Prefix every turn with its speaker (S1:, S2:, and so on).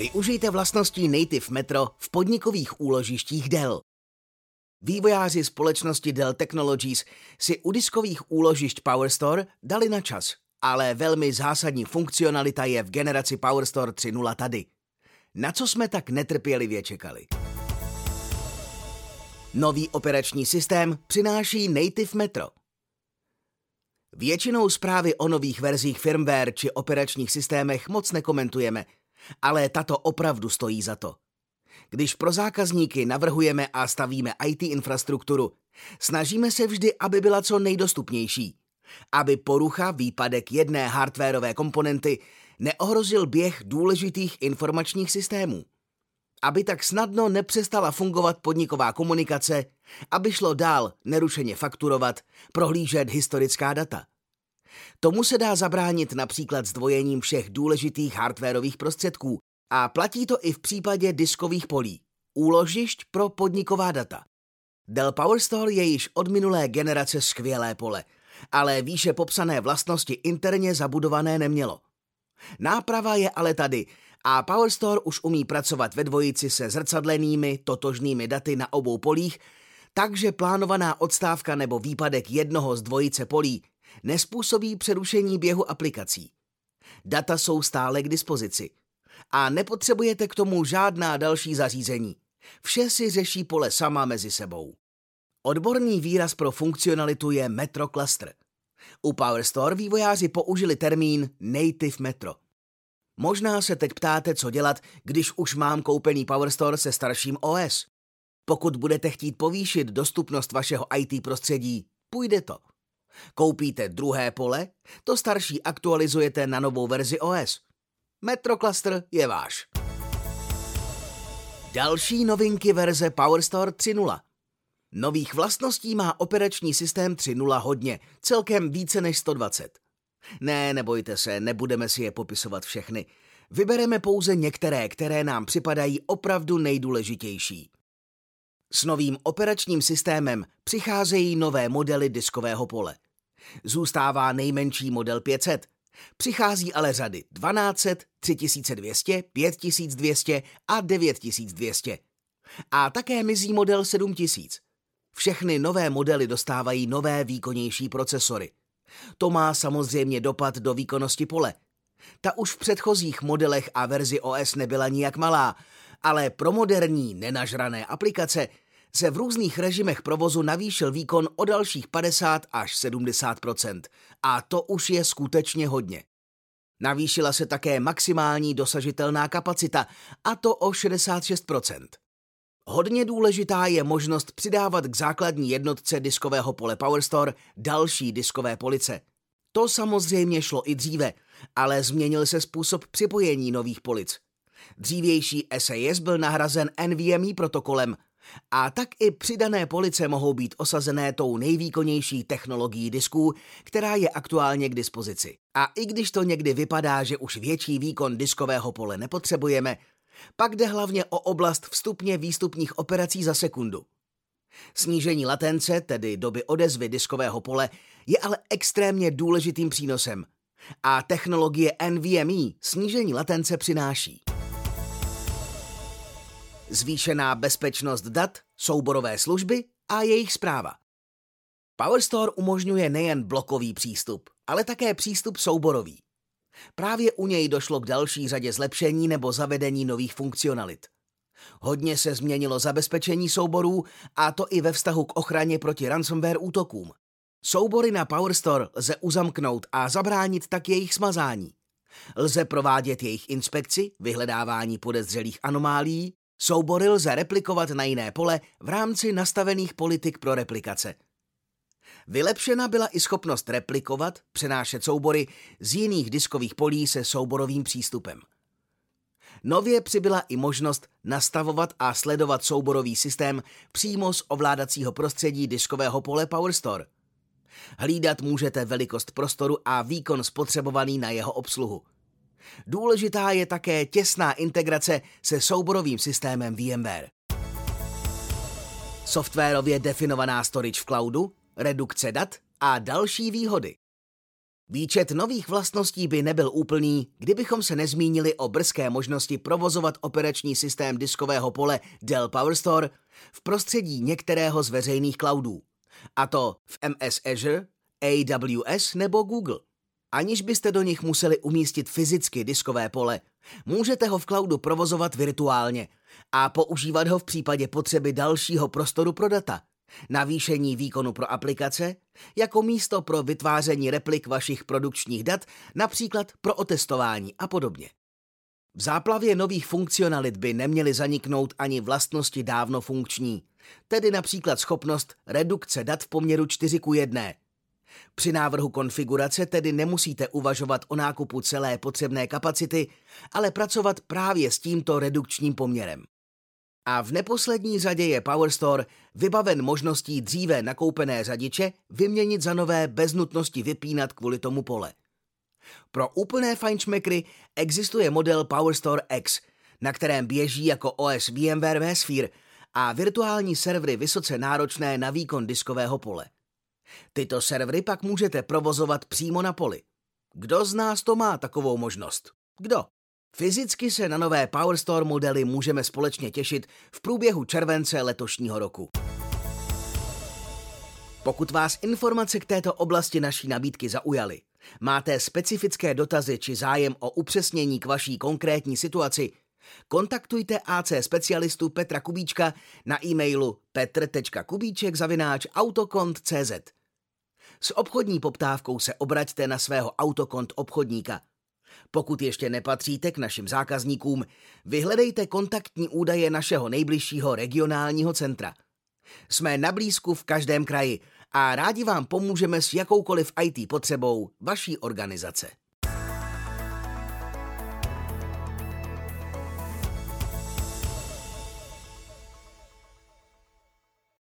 S1: Využijte vlastností Native Metro v podnikových úložištích Dell. Vývojáři společnosti Dell Technologies si u diskových úložišť PowerStore dali na čas, ale velmi zásadní funkcionalita je v generaci PowerStore 3.0 tady. Na co jsme tak netrpělivě čekali? Nový operační systém přináší Native Metro. Většinou zprávy o nových verzích firmware či operačních systémech moc nekomentujeme, ale tato opravdu stojí za to. Když pro zákazníky navrhujeme a stavíme IT infrastrukturu, snažíme se vždy, aby byla co nejdostupnější. Aby porucha, výpadek jedné hardwareové komponenty neohrozil běh důležitých informačních systémů. Aby tak snadno nepřestala fungovat podniková komunikace, aby šlo dál nerušeně fakturovat, prohlížet historická data. Tomu se dá zabránit například zdvojením všech důležitých hardwareových prostředků a platí to i v případě diskových polí, úložišť pro podniková data. Dell PowerStore je již od minulé generace skvělé pole, ale výše popsané vlastnosti interně zabudované nemělo. Náprava je ale tady a PowerStore už umí pracovat ve dvojici se zrcadlenými, totožnými daty na obou polích, takže plánovaná odstávka nebo výpadek jednoho z dvojice polí nespůsobí přerušení běhu aplikací. Data jsou stále k dispozici a nepotřebujete k tomu žádná další zařízení. Vše si řeší pole sama mezi sebou. Odborný výraz pro funkcionalitu je Metro Cluster. U PowerStore vývojáři použili termín Native Metro. Možná se teď ptáte, co dělat, když už mám koupený PowerStore se starším OS. Pokud budete chtít povýšit dostupnost vašeho IT prostředí, půjde to. Koupíte druhé pole, to starší aktualizujete na novou verzi OS. Metro Cluster je váš. Další novinky verze PowerStore 3.0. Nových vlastností má operační systém 3.0 hodně, celkem více než 120. Ne, nebojte se, nebudeme si je popisovat všechny. Vybereme pouze některé, které nám připadají opravdu nejdůležitější. S novým operačním systémem přicházejí nové modely diskového pole. Zůstává nejmenší model 500. Přichází ale řady 1200, 3200, 5200 a 9200. A také mizí model 7000. Všechny nové modely dostávají nové výkonnější procesory. To má samozřejmě dopad do výkonnosti pole. Ta už v předchozích modelech a verzi OS nebyla nijak malá, ale pro moderní, nenažrané aplikace se v různých režimech provozu navýšil výkon o dalších 50 až 70% A to už je skutečně hodně. Navýšila se také maximální dosažitelná kapacita, a to o 66% Hodně důležitá je možnost přidávat k základní jednotce diskového pole PowerStore další diskové police. To samozřejmě šlo i dříve, ale změnil se způsob připojení nových polic. Dřívější SAS byl nahrazen NVMe protokolem a tak i přidané police mohou být osazené tou nejvýkonnější technologií disků, která je aktuálně k dispozici. A i když to někdy vypadá, že už větší výkon diskového pole nepotřebujeme, pak jde hlavně o oblast vstupně výstupních operací za sekundu. Snížení latence, tedy doby odezvy diskového pole, je ale extrémně důležitým přínosem. A technologie NVMe snížení latence přináší. Zvýšená bezpečnost dat, souborové služby a jejich zpráva. PowerStore umožňuje nejen blokový přístup, ale také přístup souborový. Právě u něj došlo k další řadě zlepšení nebo zavedení nových funkcionalit. Hodně se změnilo zabezpečení souborů a to i ve vztahu k ochraně proti ransomware útokům. Soubory na PowerStore lze uzamknout a zabránit tak jejich smazání. Lze provádět jejich inspekci, vyhledávání podezřelých anomálií, soubory lze replikovat na jiné pole v rámci nastavených politik pro replikace – Vylepšena byla i schopnost replikovat, přenášet soubory z jiných diskových polí se souborovým přístupem. Nově přibyla i možnost nastavovat a sledovat souborový systém přímo z ovládacího prostředí diskového pole PowerStore. Hlídat můžete velikost prostoru a výkon spotřebovaný na jeho obsluhu. Důležitá je také těsná integrace se souborovým systémem VMware. Softwarově definovaná storage v cloudu redukce dat a další výhody. Výčet nových vlastností by nebyl úplný, kdybychom se nezmínili o brzké možnosti provozovat operační systém diskového pole Dell PowerStore v prostředí některého z veřejných cloudů. A to v MS Azure, AWS nebo Google. Aniž byste do nich museli umístit fyzicky diskové pole, můžete ho v cloudu provozovat virtuálně a používat ho v případě potřeby dalšího prostoru pro data, navýšení výkonu pro aplikace, jako místo pro vytváření replik vašich produkčních dat, například pro otestování a podobně. V záplavě nových funkcionalit by neměly zaniknout ani vlastnosti dávno funkční, tedy například schopnost redukce dat v poměru 4 k 1, při návrhu konfigurace tedy nemusíte uvažovat o nákupu celé potřebné kapacity, ale pracovat právě s tímto redukčním poměrem. A v neposlední řadě je PowerStore vybaven možností dříve nakoupené řadiče vyměnit za nové bez nutnosti vypínat kvůli tomu pole. Pro úplné fajnšmekry existuje model PowerStore X, na kterém běží jako OS VMware vSphere a virtuální servery vysoce náročné na výkon diskového pole. Tyto servery pak můžete provozovat přímo na poli. Kdo z nás to má takovou možnost? Kdo? Fyzicky se na nové PowerStore modely můžeme společně těšit v průběhu července letošního roku. Pokud vás informace k této oblasti naší nabídky zaujaly, máte specifické dotazy či zájem o upřesnění k vaší konkrétní situaci, kontaktujte AC specialistu Petra Kubíčka na e-mailu petr.kubíček autokont.cz. S obchodní poptávkou se obraťte na svého autokont obchodníka. Pokud ještě nepatříte k našim zákazníkům, vyhledejte kontaktní údaje našeho nejbližšího regionálního centra. Jsme na blízku v každém kraji a rádi vám pomůžeme s jakoukoliv IT potřebou vaší organizace.